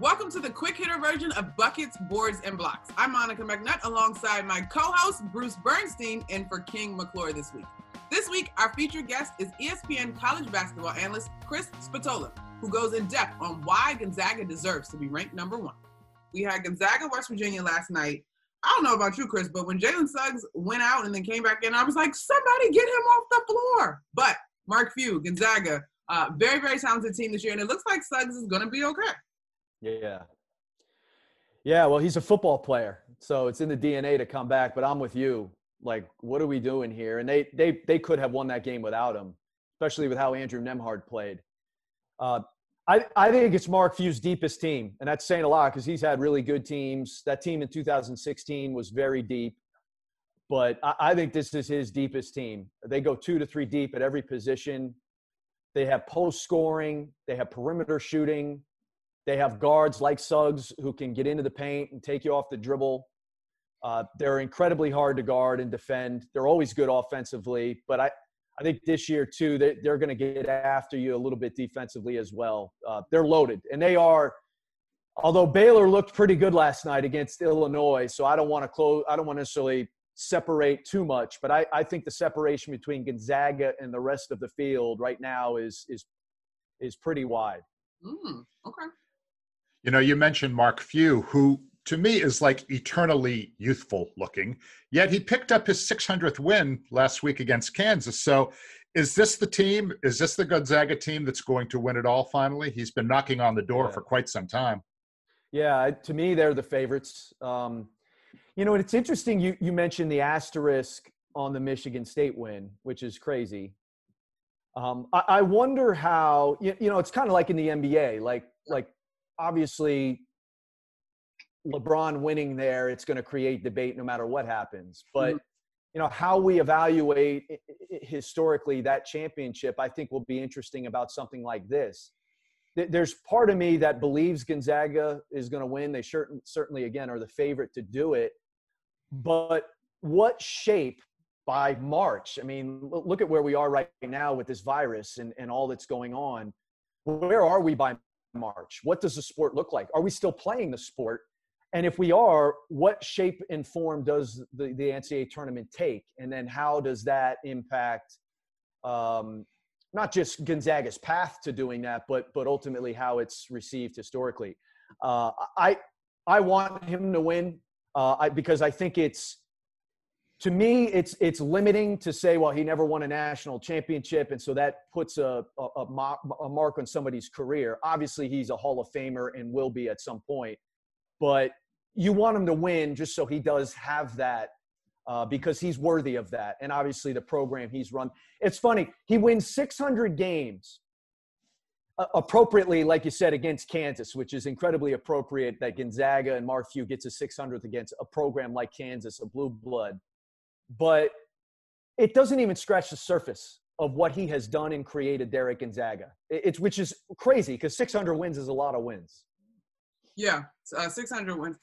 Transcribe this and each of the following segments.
Welcome to the quick hitter version of Buckets, Boards, and Blocks. I'm Monica McNutt alongside my co host, Bruce Bernstein, and for King McClure this week. This week, our featured guest is ESPN college basketball analyst Chris Spatola, who goes in depth on why Gonzaga deserves to be ranked number one. We had Gonzaga, West Virginia last night. I don't know about you, Chris, but when Jalen Suggs went out and then came back in, I was like, somebody get him off the floor. But Mark Few, Gonzaga, uh, very, very talented team this year, and it looks like Suggs is going to be okay. Yeah. Yeah, well, he's a football player, so it's in the DNA to come back. But I'm with you. Like, what are we doing here? And they they they could have won that game without him, especially with how Andrew Nembhard played. Uh, I I think it's Mark Few's deepest team, and that's saying a lot because he's had really good teams. That team in 2016 was very deep, but I, I think this is his deepest team. They go two to three deep at every position. They have post scoring. They have perimeter shooting. They have guards like Suggs who can get into the paint and take you off the dribble. Uh, they're incredibly hard to guard and defend. They're always good offensively, but I, I think this year too they, they're going to get after you a little bit defensively as well. Uh, they're loaded, and they are. Although Baylor looked pretty good last night against Illinois, so I don't want to close. I don't want to necessarily separate too much, but I, I think the separation between Gonzaga and the rest of the field right now is is is pretty wide. Mm, okay. You know, you mentioned Mark Few, who to me is like eternally youthful looking, yet he picked up his 600th win last week against Kansas. So, is this the team? Is this the Gonzaga team that's going to win it all finally? He's been knocking on the door yeah. for quite some time. Yeah, to me, they're the favorites. Um, you know, and it's interesting you, you mentioned the asterisk on the Michigan State win, which is crazy. Um, I, I, wonder how you, you know it's kind of like in the NBA, like like obviously LeBron winning there, it's going to create debate no matter what happens. But mm-hmm. you know how we evaluate historically that championship, I think will be interesting about something like this. There's part of me that believes Gonzaga is going to win. They certainly, again, are the favorite to do it. But what shape by March? I mean, look at where we are right now with this virus and, and all that's going on. Where are we by March? What does the sport look like? Are we still playing the sport? And if we are, what shape and form does the, the NCAA tournament take? And then how does that impact um, not just Gonzaga's path to doing that, but but ultimately how it's received historically? Uh, I I want him to win uh, I, because I think it's to me, it's it's limiting to say, well, he never won a national championship, and so that puts a, a, a, mark on somebody's career. Obviously, he's a Hall of Famer and will be at some point, but you want him to win just so he does have that uh, because he's worthy of that. And obviously, the program he's run. It's funny he wins 600 games uh, appropriately, like you said, against Kansas, which is incredibly appropriate that Gonzaga and Mark Few gets a 600th against a program like Kansas, a blue blood but it doesn't even scratch the surface of what he has done and created Derek Gonzaga. It's which is crazy because 600 wins is a lot of wins. Yeah, uh, 600 wins.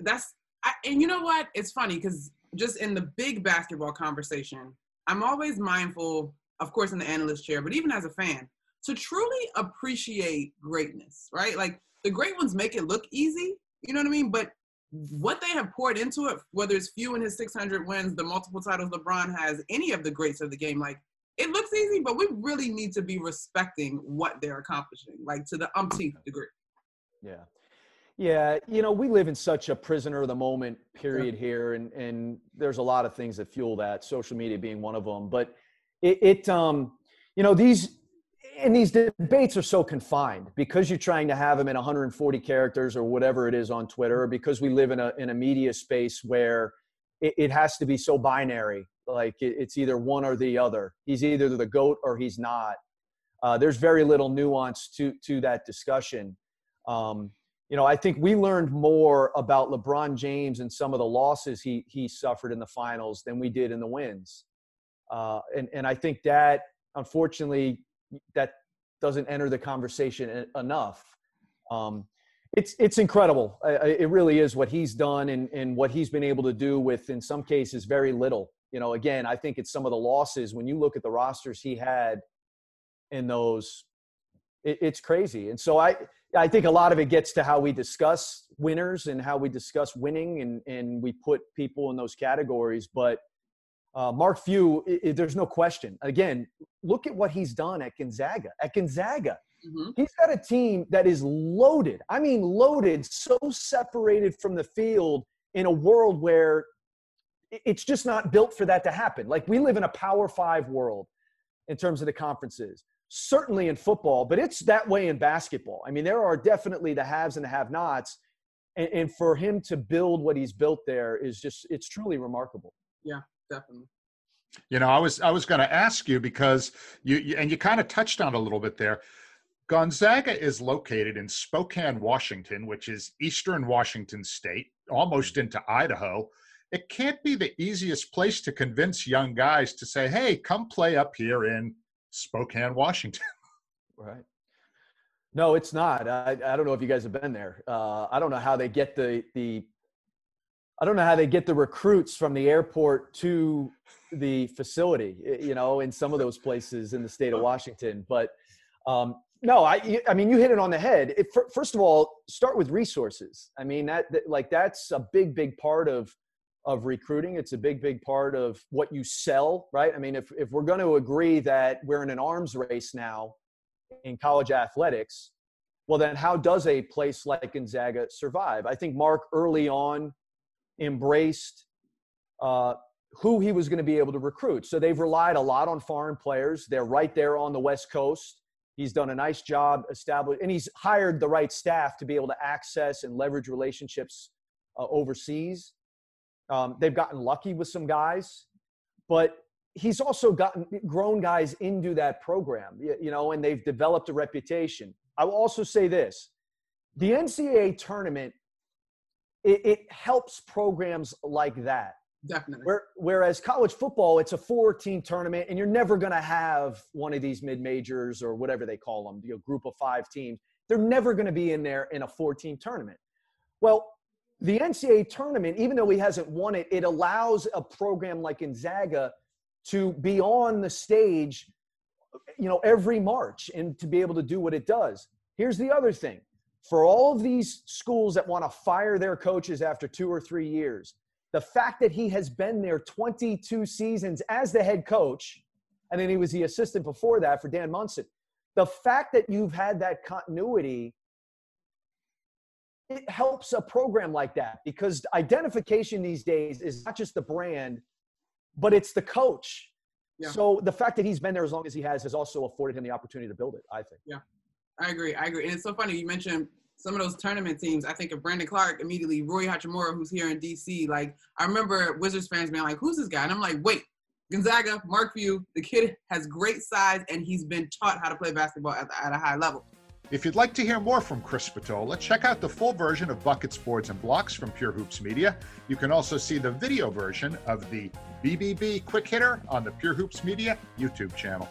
That's I, and you know what? It's funny because just in the big basketball conversation, I'm always mindful, of course, in the analyst chair, but even as a fan, to truly appreciate greatness, right? Like the great ones make it look easy, you know what I mean? But what they have poured into it, whether it's Few in his 600 wins, the multiple titles LeBron has, any of the greats of the game, like it looks easy, but we really need to be respecting what they're accomplishing, like to the umpteenth degree. Yeah. Yeah, you know, we live in such a prisoner of the moment period here, and and there's a lot of things that fuel that, social media being one of them. But it, it um, you know, these and these debates are so confined because you're trying to have them in 140 characters or whatever it is on Twitter, or because we live in a in a media space where it, it has to be so binary, like it, it's either one or the other. He's either the goat or he's not. Uh, there's very little nuance to to that discussion. Um, you know, I think we learned more about LeBron James and some of the losses he he suffered in the finals than we did in the wins. Uh, and and I think that unfortunately that doesn't enter the conversation enough. Um, it's it's incredible. It really is what he's done and, and what he's been able to do with, in some cases, very little. You know, again, I think it's some of the losses when you look at the rosters he had in those. It, it's crazy, and so I I think a lot of it gets to how we discuss winners and how we discuss winning, and and we put people in those categories. But uh, Mark Few, it, it, there's no question. Again, look at what he's done at Gonzaga. At Gonzaga, Mm-hmm. He's got a team that is loaded. I mean, loaded, so separated from the field in a world where it's just not built for that to happen. Like we live in a Power Five world in terms of the conferences, certainly in football, but it's that way in basketball. I mean, there are definitely the haves and the have nots. And, and for him to build what he's built there is just, it's truly remarkable. Yeah, definitely. You know, I was I was going to ask you because you, you and you kind of touched on a little bit there. Gonzaga is located in Spokane, Washington, which is eastern Washington state, almost into Idaho. It can't be the easiest place to convince young guys to say, hey, come play up here in Spokane, Washington. Right. No, it's not. I, I don't know if you guys have been there. Uh, I don't know how they get the the. I don't know how they get the recruits from the airport to the facility. You know, in some of those places in the state of Washington, but um, no, I, I mean, you hit it on the head. It, first of all, start with resources. I mean, that, that, like that's a big, big part of of recruiting. It's a big, big part of what you sell, right? I mean, if if we're going to agree that we're in an arms race now in college athletics, well, then how does a place like Gonzaga survive? I think Mark early on embraced uh, who he was going to be able to recruit. So they've relied a lot on foreign players. They're right there on the West Coast He's done a nice job establishing, and he's hired the right staff to be able to access and leverage relationships uh, overseas. Um, they've gotten lucky with some guys, but he's also gotten grown guys into that program, you, you know, and they've developed a reputation. I will also say this: the NCAA tournament it, it helps programs like that Definitely. Where, whereas college football, it's a four-team tournament, and you're never going to have one of these mid-majors or whatever they call them, you know, group of five teams. They're never going to be in there in a four-team tournament. Well, the NCAA tournament, even though he hasn't won it, it allows a program like Gonzaga to be on the stage, you know, every March and to be able to do what it does. Here's the other thing: for all of these schools that want to fire their coaches after two or three years the fact that he has been there 22 seasons as the head coach, and then he was the assistant before that for Dan Monson, the fact that you've had that continuity it helps a program like that because identification these days is not just the brand but it's the coach. Yeah. so the fact that he's been there as long as he has has also afforded him the opportunity to build it i think. Yeah i agree i agree and it's so funny you mentioned some of those tournament teams, I think of Brandon Clarke immediately, Rui Hachimura, who's here in DC. Like, I remember Wizards fans being like, who's this guy? And I'm like, wait, Gonzaga, Mark Few, the kid has great size and he's been taught how to play basketball at, at a high level. If you'd like to hear more from Chris Spatola, check out the full version of Buckets, Boards, and Blocks from Pure Hoops Media. You can also see the video version of the BBB Quick Hitter on the Pure Hoops Media YouTube channel.